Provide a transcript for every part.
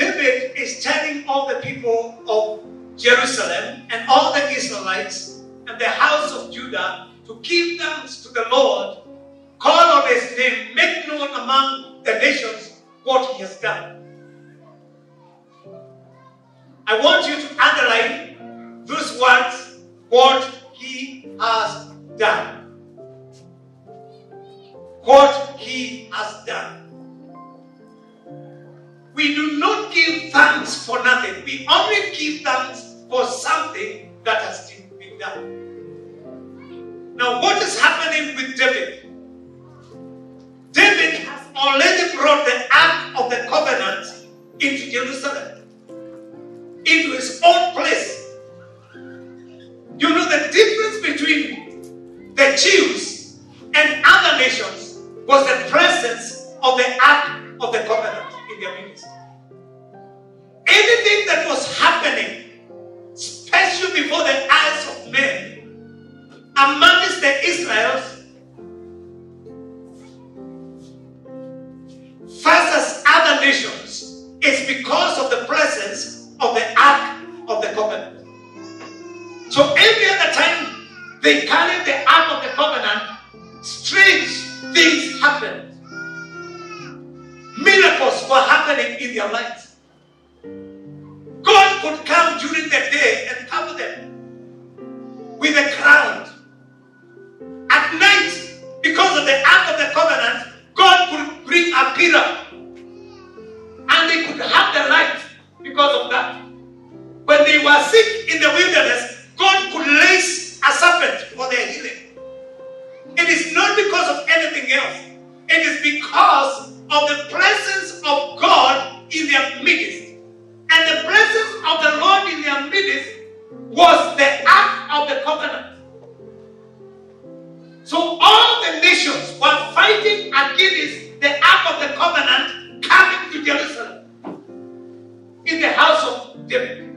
is telling all the people of Jerusalem and all the Israelites and the house of Judah to give thanks to the Lord, call on his name, make known among the nations what he has done. I want you to underline those words, what he has done. What he has done. We do not give thanks for nothing. We only give thanks for something that has been done. Now, what is happening with David? David has already brought the Ark of the Covenant into Jerusalem, into his own place. You know the difference between the Jews and other nations was the presence of the Ark of the Covenant their midst. Anything that was happening, especially before the eyes of men, amongst the Israels, versus other nations, is because of the presence of the Ark of the Covenant. So every other time they carried the Ark of the Covenant, strange things happened. Miracles were happening in their lives. God could come during the day and cover them with a cloud. At night, because of the Ark of the Covenant, God could bring a pillar. And they could have the light because of that. When they were sick in the wilderness, God could raise a serpent for their healing. It is not because of anything else. It is because was the Ark of the Covenant. So all the nations were fighting against the Ark of the Covenant coming to Jerusalem in the house of David.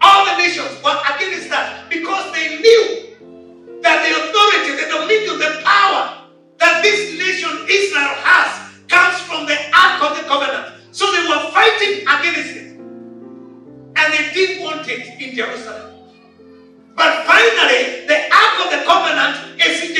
All the nations were against that because they knew that the authority, the dominion, the power that this nation Israel has comes from the Ark of the Covenant. So they were fighting against it. And they didn't want it in Jerusalem. But finally, the Ark of the Covenant is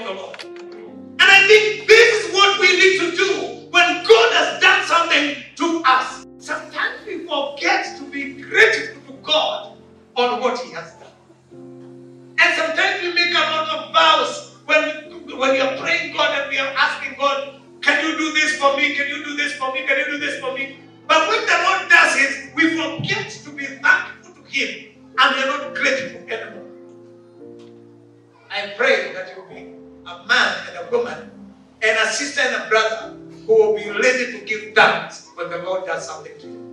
of the Lord. And I think this is what we need to do when God has done something to us. Sometimes we forget to be grateful to God on what He has done. And sometimes we make a lot of vows when, when you're praying God and we are asking God, Can you do this for me? Can you do this for me? Can you do this for me? But when the Lord does it, we forget to be thankful to Him and we are not grateful anymore. I pray that you'll be a man and a woman and a sister and a brother who will be ready to give thanks when the Lord does something to you.